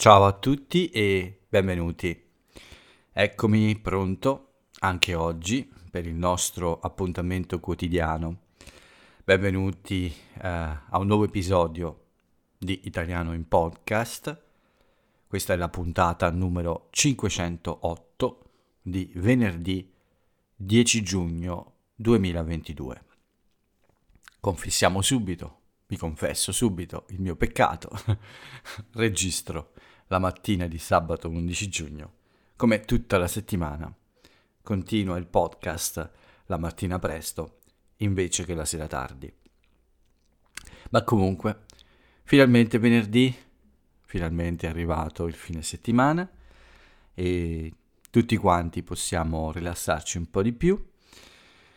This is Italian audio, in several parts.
Ciao a tutti e benvenuti. Eccomi pronto anche oggi per il nostro appuntamento quotidiano. Benvenuti eh, a un nuovo episodio di Italiano in Podcast. Questa è la puntata numero 508 di venerdì 10 giugno 2022. Confissiamo subito, vi confesso subito il mio peccato. Registro la mattina di sabato 11 giugno, come tutta la settimana. Continua il podcast la mattina presto invece che la sera tardi. Ma comunque, finalmente venerdì, finalmente è arrivato il fine settimana e tutti quanti possiamo rilassarci un po' di più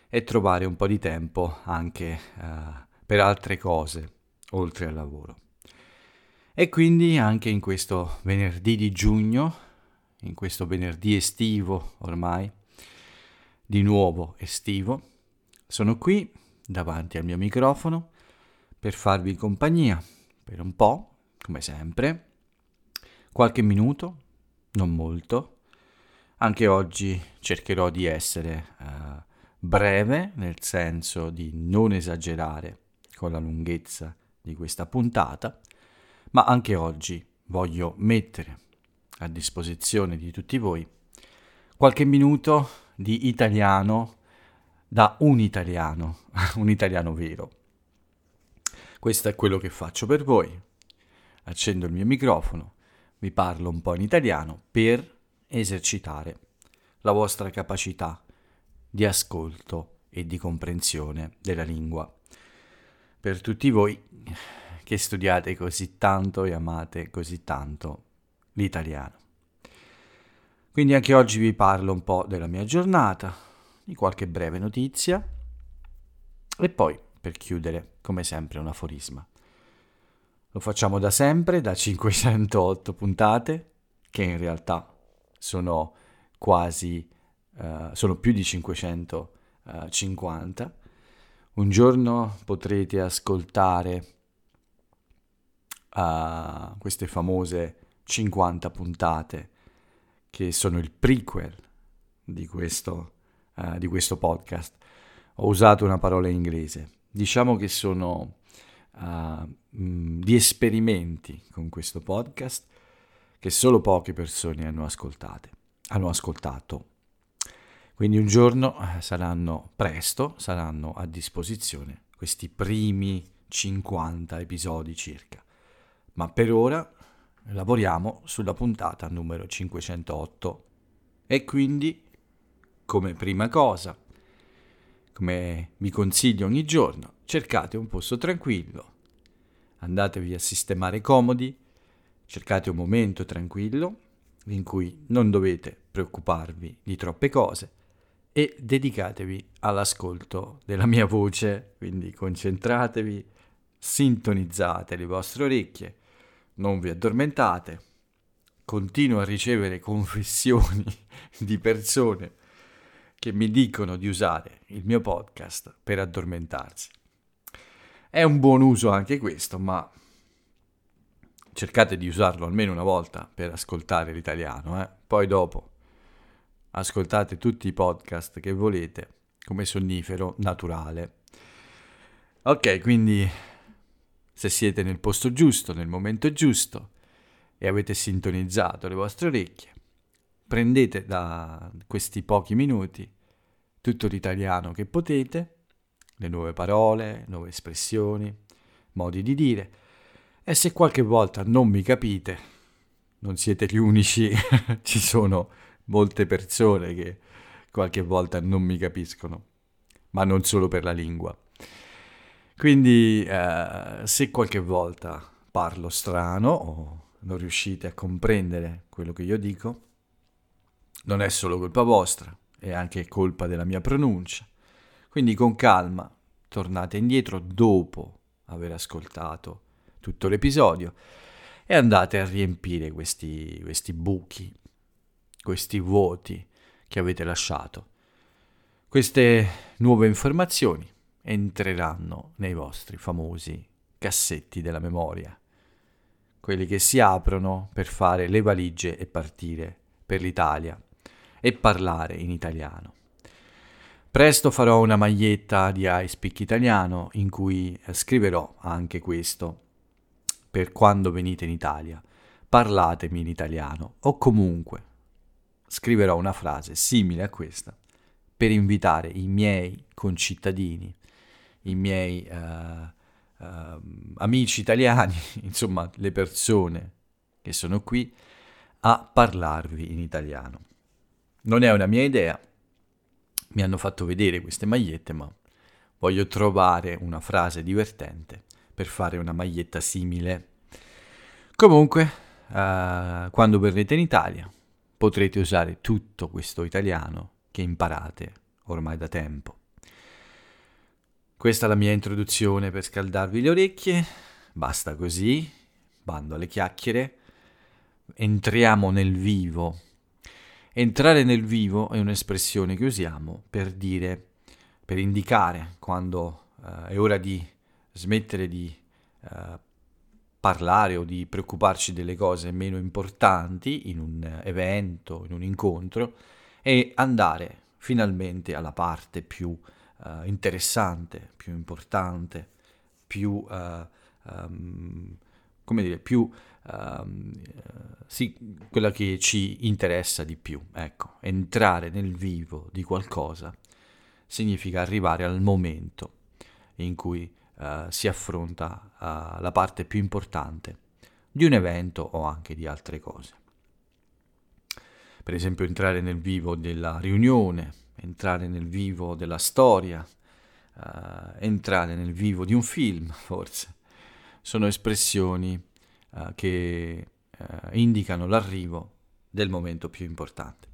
e trovare un po' di tempo anche uh, per altre cose oltre al lavoro. E quindi anche in questo venerdì di giugno, in questo venerdì estivo ormai, di nuovo estivo, sono qui davanti al mio microfono per farvi compagnia per un po', come sempre, qualche minuto, non molto. Anche oggi cercherò di essere uh, breve, nel senso di non esagerare con la lunghezza di questa puntata ma anche oggi voglio mettere a disposizione di tutti voi qualche minuto di italiano da un italiano, un italiano vero. Questo è quello che faccio per voi. Accendo il mio microfono, vi parlo un po' in italiano per esercitare la vostra capacità di ascolto e di comprensione della lingua. Per tutti voi che studiate così tanto e amate così tanto l'italiano. Quindi anche oggi vi parlo un po' della mia giornata, di qualche breve notizia e poi, per chiudere, come sempre, un aforisma. Lo facciamo da sempre, da 508 puntate, che in realtà sono quasi, uh, sono più di 550. Un giorno potrete ascoltare a queste famose 50 puntate che sono il prequel di questo, uh, di questo podcast. Ho usato una parola in inglese. Diciamo che sono uh, di esperimenti con questo podcast che solo poche persone hanno hanno ascoltato. Quindi un giorno eh, saranno presto, saranno a disposizione questi primi 50 episodi circa ma per ora lavoriamo sulla puntata numero 508 e quindi, come prima cosa, come vi consiglio ogni giorno, cercate un posto tranquillo, andatevi a sistemare comodi, cercate un momento tranquillo in cui non dovete preoccuparvi di troppe cose e dedicatevi all'ascolto della mia voce, quindi concentratevi, sintonizzate le vostre orecchie non vi addormentate, continuo a ricevere confessioni di persone che mi dicono di usare il mio podcast per addormentarsi. È un buon uso anche questo, ma cercate di usarlo almeno una volta per ascoltare l'italiano, eh? poi dopo ascoltate tutti i podcast che volete come sonnifero naturale. Ok, quindi se siete nel posto giusto, nel momento giusto e avete sintonizzato le vostre orecchie, prendete da questi pochi minuti tutto l'italiano che potete, le nuove parole, nuove espressioni, modi di dire e se qualche volta non mi capite, non siete gli unici, ci sono molte persone che qualche volta non mi capiscono, ma non solo per la lingua. Quindi eh, se qualche volta parlo strano o non riuscite a comprendere quello che io dico, non è solo colpa vostra, è anche colpa della mia pronuncia. Quindi con calma tornate indietro dopo aver ascoltato tutto l'episodio e andate a riempire questi, questi buchi, questi vuoti che avete lasciato. Queste nuove informazioni entreranno nei vostri famosi cassetti della memoria. quelli che si aprono per fare le valigie e partire per l'Italia e parlare in italiano. Presto farò una maglietta di iSpeak italiano in cui scriverò anche questo per quando venite in Italia. Parlatemi in italiano o comunque scriverò una frase simile a questa per invitare i miei concittadini, i miei uh, uh, amici italiani, insomma le persone che sono qui, a parlarvi in italiano. Non è una mia idea, mi hanno fatto vedere queste magliette, ma voglio trovare una frase divertente per fare una maglietta simile. Comunque, uh, quando verrete in Italia, potrete usare tutto questo italiano che imparate ormai da tempo. Questa è la mia introduzione per scaldarvi le orecchie, basta così, bando alle chiacchiere, entriamo nel vivo. Entrare nel vivo è un'espressione che usiamo per dire, per indicare quando uh, è ora di smettere di uh, parlare o di preoccuparci delle cose meno importanti in un evento, in un incontro e andare finalmente alla parte più uh, interessante, più importante, più, um, come dire, più um, sì, quella che ci interessa di più. Ecco, entrare nel vivo di qualcosa significa arrivare al momento in cui uh, si affronta uh, la parte più importante di un evento o anche di altre cose. Per esempio entrare nel vivo della riunione, entrare nel vivo della storia, uh, entrare nel vivo di un film, forse. Sono espressioni uh, che uh, indicano l'arrivo del momento più importante,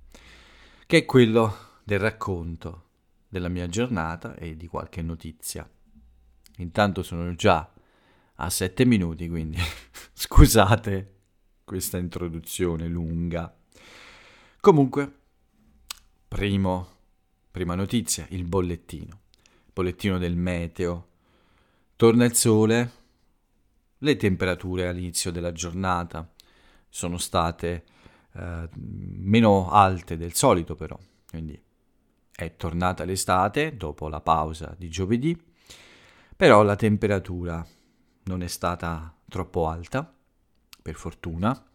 che è quello del racconto della mia giornata e di qualche notizia. Intanto sono già a sette minuti, quindi scusate questa introduzione lunga. Comunque, primo, prima notizia, il bollettino. Bollettino del meteo. Torna il sole, le temperature all'inizio della giornata sono state eh, meno alte del solito però, quindi è tornata l'estate dopo la pausa di giovedì, però la temperatura non è stata troppo alta, per fortuna.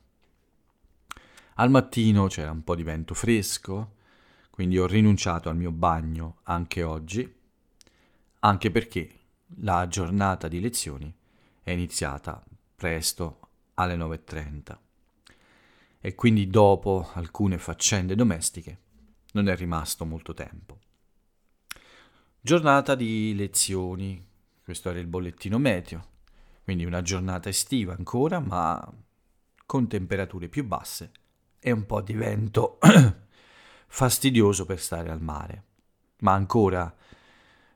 Al mattino c'era un po' di vento fresco, quindi ho rinunciato al mio bagno anche oggi, anche perché la giornata di lezioni è iniziata presto alle 9.30 e quindi dopo alcune faccende domestiche non è rimasto molto tempo. Giornata di lezioni, questo era il bollettino meteo, quindi una giornata estiva ancora, ma con temperature più basse e un po' di vento fastidioso per stare al mare, ma ancora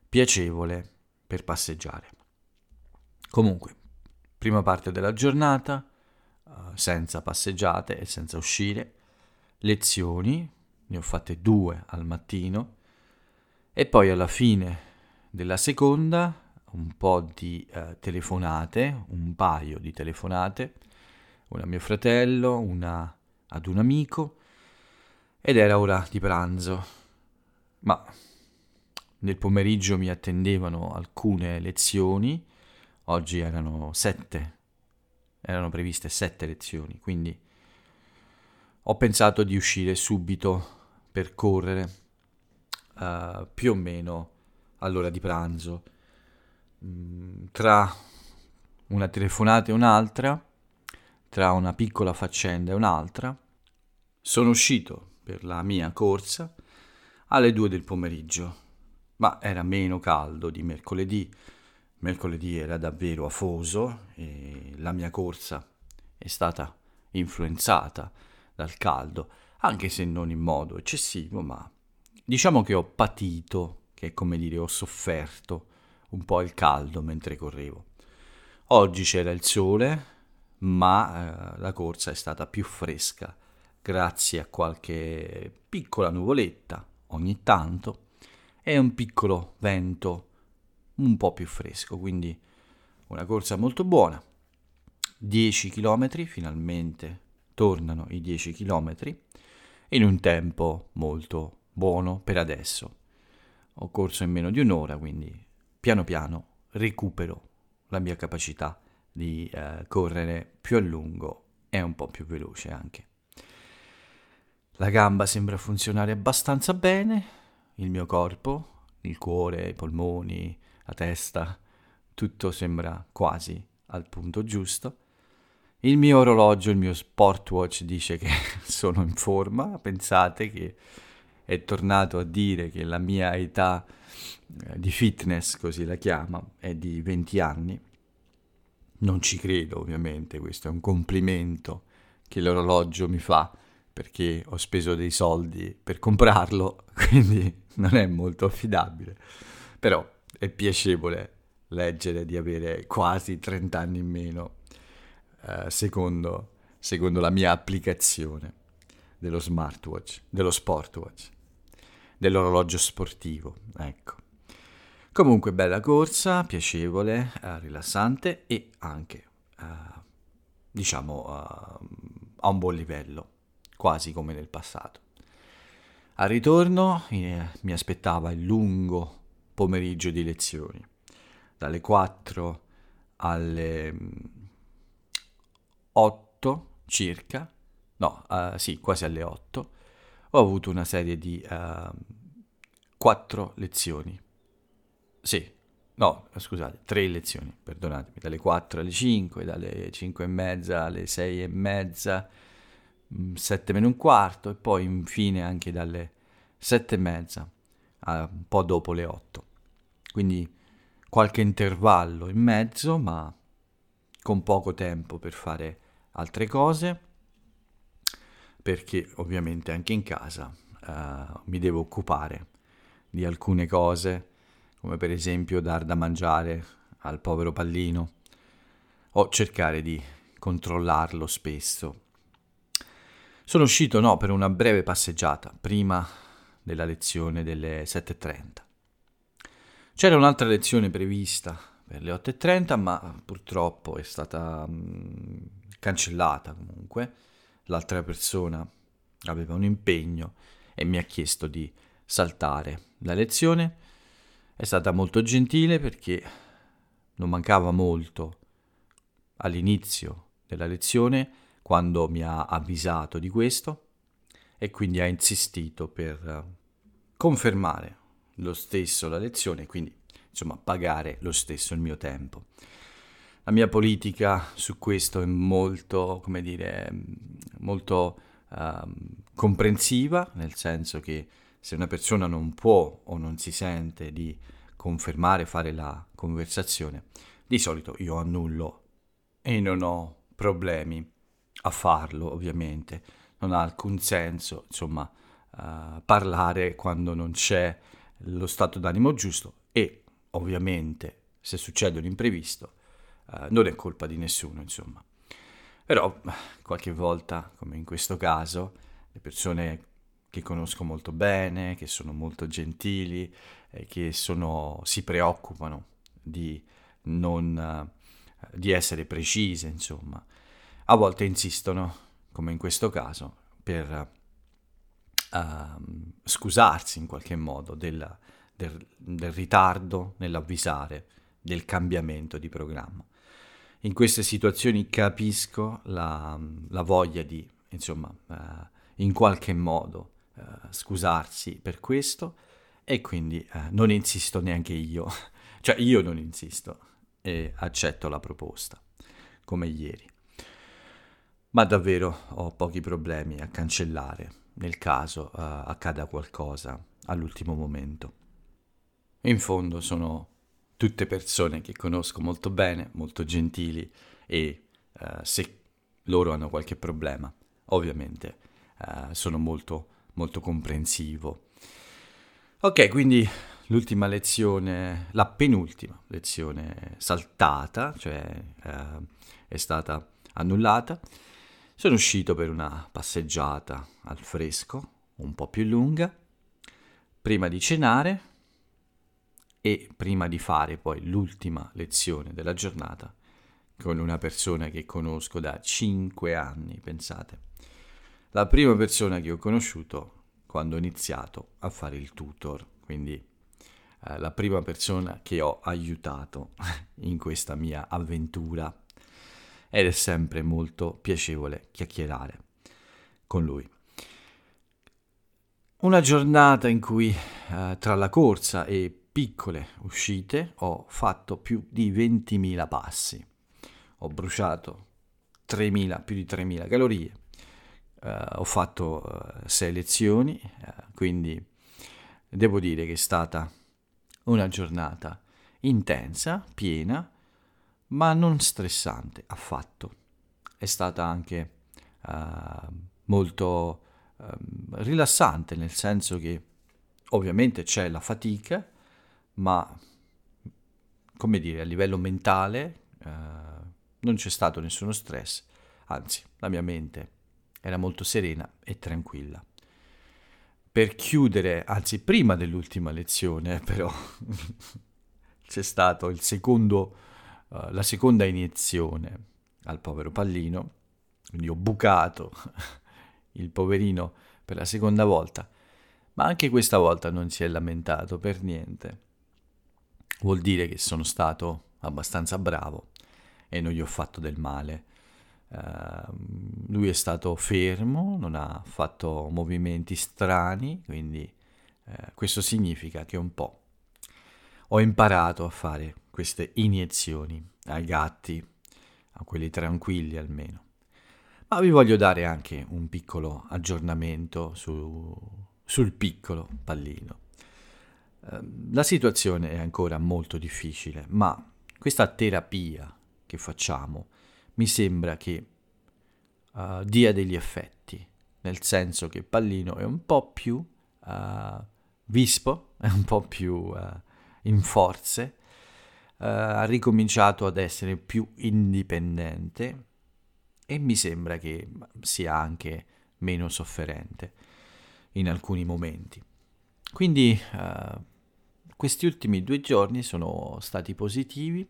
piacevole per passeggiare. Comunque, prima parte della giornata, uh, senza passeggiate e senza uscire, lezioni, ne ho fatte due al mattino, e poi alla fine della seconda un po' di uh, telefonate, un paio di telefonate, una a mio fratello, una ad un amico, ed era ora di pranzo. Ma nel pomeriggio mi attendevano alcune lezioni, Oggi erano sette, erano previste sette lezioni, quindi ho pensato di uscire subito per correre uh, più o meno all'ora di pranzo. Mm, tra una telefonata e un'altra, tra una piccola faccenda e un'altra, sono uscito per la mia corsa alle due del pomeriggio, ma era meno caldo di mercoledì Mercoledì era davvero afoso e la mia corsa è stata influenzata dal caldo, anche se non in modo eccessivo, ma diciamo che ho patito, che è come dire ho sofferto un po' il caldo mentre correvo. Oggi c'era il sole, ma eh, la corsa è stata più fresca grazie a qualche piccola nuvoletta ogni tanto e un piccolo vento un po' più fresco, quindi una corsa molto buona. 10 km, finalmente tornano i 10 km in un tempo molto buono per adesso. Ho corso in meno di un'ora, quindi piano piano recupero la mia capacità di eh, correre più a lungo e un po' più veloce anche. La gamba sembra funzionare abbastanza bene, il mio corpo, il cuore, i polmoni, la testa, tutto sembra quasi al punto giusto. Il mio orologio, il mio Sportwatch dice che sono in forma, pensate che è tornato a dire che la mia età eh, di fitness, così la chiama, è di 20 anni. Non ci credo ovviamente, questo è un complimento che l'orologio mi fa perché ho speso dei soldi per comprarlo, quindi non è molto affidabile. Però è piacevole leggere di avere quasi 30 anni in meno eh, secondo, secondo la mia applicazione dello smartwatch, dello sportwatch, dell'orologio sportivo, ecco. Comunque bella corsa, piacevole, eh, rilassante e anche, eh, diciamo, eh, a un buon livello, quasi come nel passato. Al ritorno eh, mi aspettava il lungo pomeriggio di lezioni, dalle 4 alle 8 circa, no, uh, sì, quasi alle 8, ho avuto una serie di uh, 4 lezioni. Sì, no, scusate, 3 lezioni, perdonatemi, dalle 4 alle 5, dalle 5 e mezza alle 6 e mezza, 7 mm, meno un quarto e poi infine anche dalle 7 e mezza, a un po' dopo le 8. Quindi qualche intervallo in mezzo, ma con poco tempo per fare altre cose, perché ovviamente anche in casa uh, mi devo occupare di alcune cose, come per esempio dar da mangiare al povero pallino o cercare di controllarlo spesso. Sono uscito no, per una breve passeggiata prima della lezione delle 7.30. C'era un'altra lezione prevista per le 8.30, ma purtroppo è stata mh, cancellata comunque, l'altra persona aveva un impegno e mi ha chiesto di saltare la lezione. È stata molto gentile perché non mancava molto all'inizio della lezione quando mi ha avvisato di questo e quindi ha insistito per confermare lo stesso la lezione, quindi insomma pagare lo stesso il mio tempo. La mia politica su questo è molto, come dire, molto uh, comprensiva, nel senso che se una persona non può o non si sente di confermare, fare la conversazione, di solito io annullo e non ho problemi a farlo, ovviamente. Non ha alcun senso, insomma, uh, parlare quando non c'è lo stato d'animo giusto e ovviamente se succede un imprevisto uh, non è colpa di nessuno, insomma. Però qualche volta, come in questo caso, le persone che conosco molto bene, che sono molto gentili, eh, che sono, si preoccupano di, non, uh, di essere precise, insomma, a volte insistono, come in questo caso, per uh, scusarsi in qualche modo della, del, del ritardo nell'avvisare del cambiamento di programma. In queste situazioni capisco la, la voglia di, insomma, uh, in qualche modo uh, scusarsi per questo e quindi uh, non insisto neanche io, cioè io non insisto e accetto la proposta, come ieri. Ma davvero ho pochi problemi a cancellare nel caso accada qualcosa all'ultimo momento. In fondo sono tutte persone che conosco molto bene, molto gentili e uh, se loro hanno qualche problema, ovviamente uh, sono molto, molto comprensivo. Ok, quindi l'ultima lezione, la penultima lezione saltata, cioè uh, è stata annullata. Sono uscito per una passeggiata al fresco, un po' più lunga, prima di cenare e prima di fare poi l'ultima lezione della giornata, con una persona che conosco da 5 anni, pensate. La prima persona che ho conosciuto quando ho iniziato a fare il tutor, quindi eh, la prima persona che ho aiutato in questa mia avventura ed è sempre molto piacevole chiacchierare con lui. Una giornata in cui eh, tra la corsa e piccole uscite ho fatto più di 20.000 passi. Ho bruciato 3.000, più di 3.000 calorie. Eh, ho fatto eh, 6 lezioni, eh, quindi devo dire che è stata una giornata intensa, piena, ma non stressante affatto. È stata anche uh, molto uh, rilassante, nel senso che ovviamente c'è la fatica, ma come dire, a livello mentale uh, non c'è stato nessuno stress, anzi la mia mente era molto serena e tranquilla. Per chiudere, anzi prima dell'ultima lezione però, c'è stato il secondo uh, la seconda iniezione al povero pallino, quindi ho bucato il poverino per la seconda volta, ma anche questa volta non si è lamentato per niente. Vuol dire che sono stato abbastanza bravo e non gli ho fatto del male. Uh, lui è stato fermo, non ha fatto movimenti strani, quindi uh, questo significa che un po' ho imparato a fare queste iniezioni ai gatti, a quelli tranquilli almeno. Ma vi voglio dare anche un piccolo aggiornamento su, sul piccolo pallino. Ehm, la situazione è ancora molto difficile, ma questa terapia che facciamo mi sembra che uh, dia degli effetti, nel senso che Pallino è un po' più uh, vispo, è un po' più uh, in forze, ha ricominciato ad essere più indipendente e mi sembra che sia anche meno sofferente in alcuni momenti. Quindi uh, questi ultimi due giorni sono stati positivi,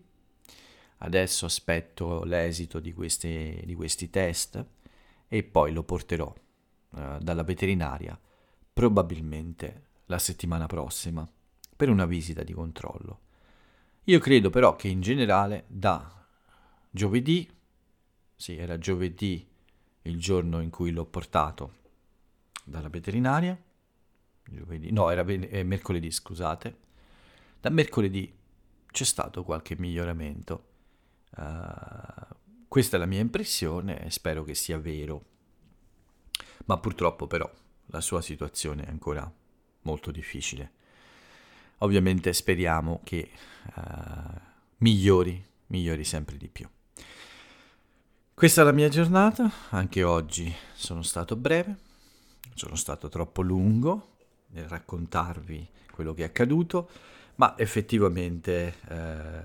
adesso aspetto l'esito di questi, di questi test e poi lo porterò uh, dalla veterinaria probabilmente la settimana prossima per una visita di controllo. Io credo però che in generale da giovedì, sì era giovedì il giorno in cui l'ho portato dalla veterinaria, giovedì, no era eh, mercoledì scusate, da mercoledì c'è stato qualche miglioramento. Uh, questa è la mia impressione e spero che sia vero. Ma purtroppo però la sua situazione è ancora molto difficile. Ovviamente speriamo che uh, migliori, migliori sempre di più. Questa è la mia giornata, anche oggi sono stato breve, sono stato troppo lungo nel raccontarvi quello che è accaduto, ma effettivamente eh,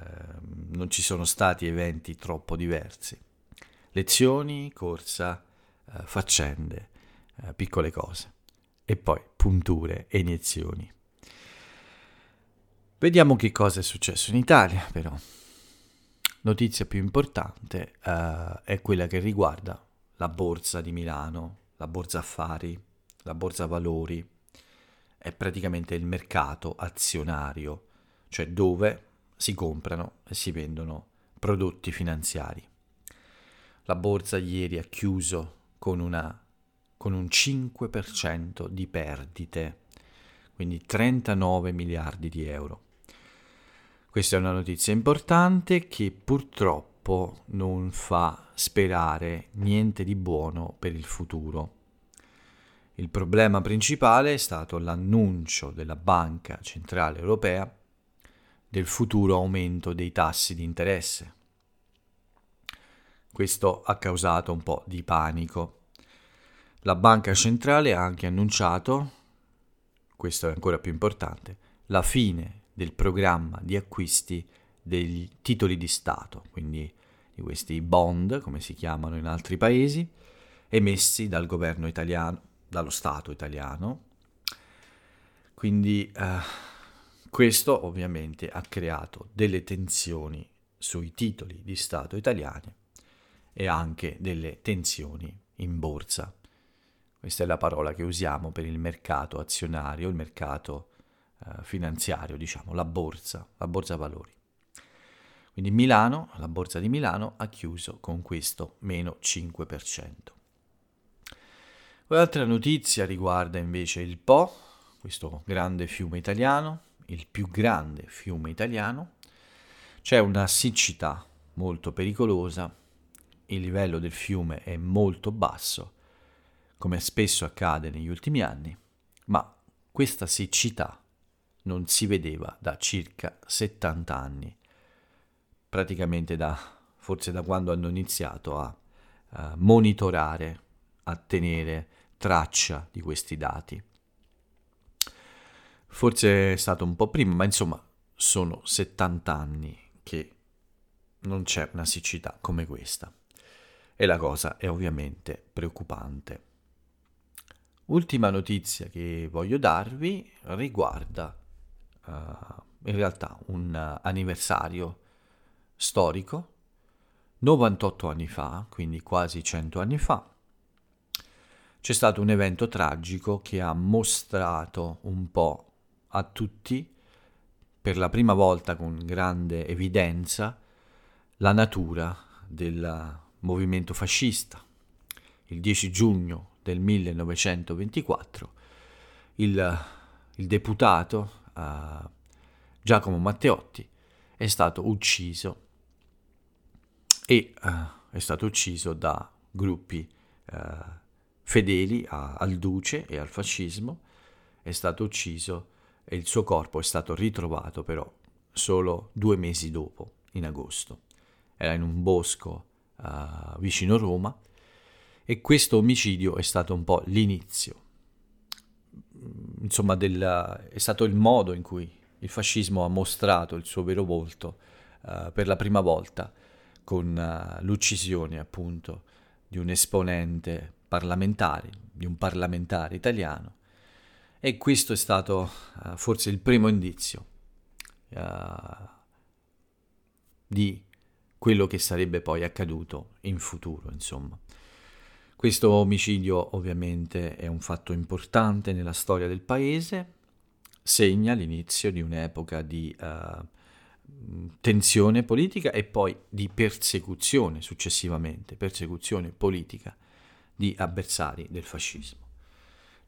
non ci sono stati eventi troppo diversi. Lezioni, corsa, eh, faccende, eh, piccole cose e poi punture e iniezioni. Vediamo che cosa è successo in Italia, però. Notizia più importante uh, è quella che riguarda la borsa di Milano, la borsa affari, la borsa valori, è praticamente il mercato azionario, cioè dove si comprano e si vendono prodotti finanziari. La borsa ieri ha chiuso con, una, con un 5% di perdite, quindi 39 miliardi di euro. Questa è una notizia importante che purtroppo non fa sperare niente di buono per il futuro. Il problema principale è stato l'annuncio della Banca Centrale Europea del futuro aumento dei tassi di interesse. Questo ha causato un po' di panico. La Banca Centrale ha anche annunciato, questo è ancora più importante, la fine del programma di acquisti dei titoli di Stato, quindi di questi bond, come si chiamano in altri paesi, emessi dal governo italiano, dallo Stato italiano. Quindi eh, questo ovviamente ha creato delle tensioni sui titoli di Stato italiani e anche delle tensioni in borsa. Questa è la parola che usiamo per il mercato azionario, il mercato eh, finanziario, diciamo, la borsa, la borsa valori. Quindi Milano, la borsa di Milano ha chiuso con questo meno 5%. Un'altra notizia riguarda invece il Po, questo grande fiume italiano, il più grande fiume italiano. C'è una siccità molto pericolosa, il livello del fiume è molto basso come spesso accade negli ultimi anni, ma questa siccità non si vedeva da circa 70 anni, praticamente da, forse da quando hanno iniziato a, a monitorare, a tenere traccia di questi dati. Forse è stato un po' prima, ma insomma sono 70 anni che non c'è una siccità come questa. E la cosa è ovviamente preoccupante. Ultima notizia che voglio darvi riguarda uh, in realtà un uh, anniversario storico, 98 anni fa, quindi quasi 100 anni fa, c'è stato un evento tragico che ha mostrato un po' a tutti, per la prima volta con grande evidenza, la natura del movimento fascista. Il 10 giugno del 1924, il, il deputato uh, Giacomo Matteotti è stato ucciso e uh, è stato ucciso da gruppi uh, fedeli a, al duce e al fascismo, è stato ucciso e il suo corpo è stato ritrovato però solo due mesi dopo, in agosto. Era in un bosco vicino Roma e questo omicidio è stato un po' l'inizio, insomma, del, è stato il modo in cui il fascismo ha mostrato il suo vero volto uh, per la prima volta con uh, l'uccisione appunto di un esponente parlamentare, di un parlamentare italiano e questo è stato uh, forse il primo indizio di quello che sarebbe poi accaduto in futuro, insomma. Questo omicidio ovviamente è un fatto importante nella storia del paese, segna l'inizio di un'epoca di uh, tensione politica e poi di persecuzione successivamente, persecuzione politica di avversari del fascismo.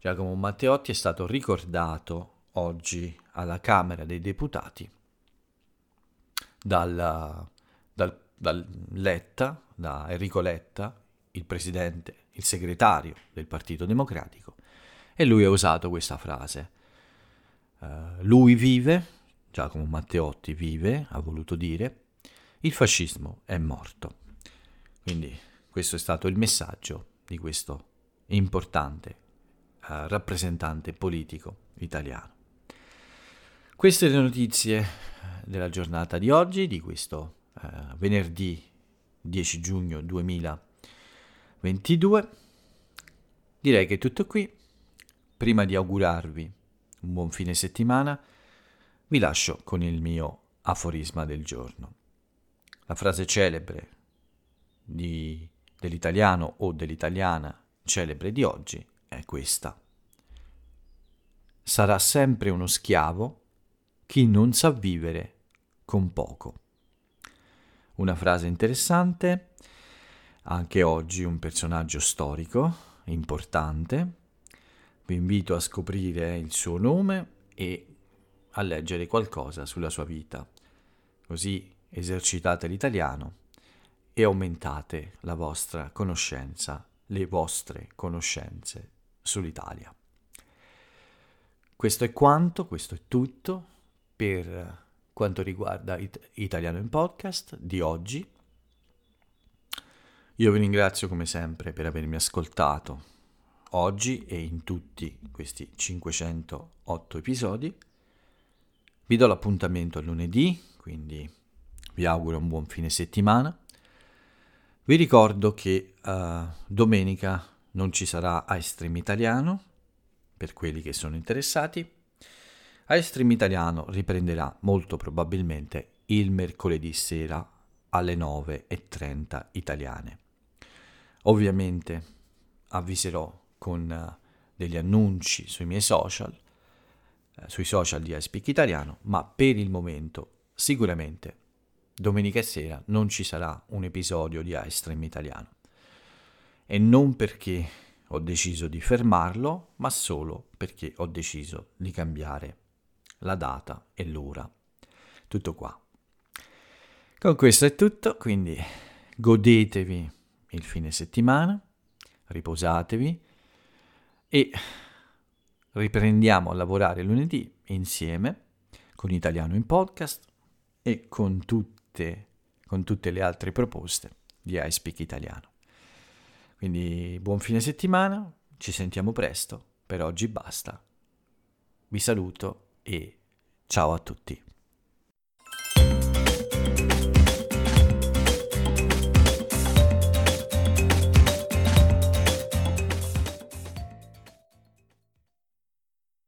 Giacomo Matteotti è stato ricordato oggi alla Camera dei Deputati dal, dal, dal Letta, da Enrico Letta, il presidente, il segretario del Partito Democratico, e lui ha usato questa frase. Uh, lui vive, Giacomo Matteotti vive, ha voluto dire, il fascismo è morto. Quindi questo è stato il messaggio di questo importante uh, rappresentante politico italiano. Queste le notizie della giornata di oggi, di questo uh, venerdì 10 giugno 2020. 22. Direi che è tutto qui. Prima di augurarvi un buon fine settimana, vi lascio con il mio aforisma del giorno. La frase celebre di, dell'italiano o dell'italiana celebre di oggi è questa. Sarà sempre uno schiavo chi non sa vivere con poco. Una frase interessante anche oggi un personaggio storico importante. Vi invito a scoprire il suo nome e a leggere qualcosa sulla sua vita. Così esercitate l'italiano e aumentate la vostra conoscenza, le vostre conoscenze sull'Italia. Questo è quanto, questo è tutto per quanto riguarda It- Italiano in Podcast di oggi. Io vi ringrazio come sempre per avermi ascoltato oggi e in tutti questi 508 episodi. Vi do l'appuntamento a lunedì, quindi vi auguro un buon fine settimana. Vi ricordo che uh, domenica non ci sarà iStream Italiano, per quelli che sono interessati. iStream Italiano riprenderà molto probabilmente il mercoledì sera alle 9.30 italiane. Ovviamente avviserò con eh, degli annunci sui miei social, eh, sui social di iSpeak Italiano, ma per il momento sicuramente domenica sera non ci sarà un episodio di iStream italiano. E non perché ho deciso di fermarlo, ma solo perché ho deciso di cambiare la data e l'ora. Tutto qua. Con questo è tutto, quindi godetevi il fine settimana, riposatevi e riprendiamo a lavorare lunedì insieme con Italiano in podcast e con tutte, con tutte le altre proposte di iSpeak Italiano. Quindi buon fine settimana, ci sentiamo presto, per oggi basta. Vi saluto e ciao a tutti.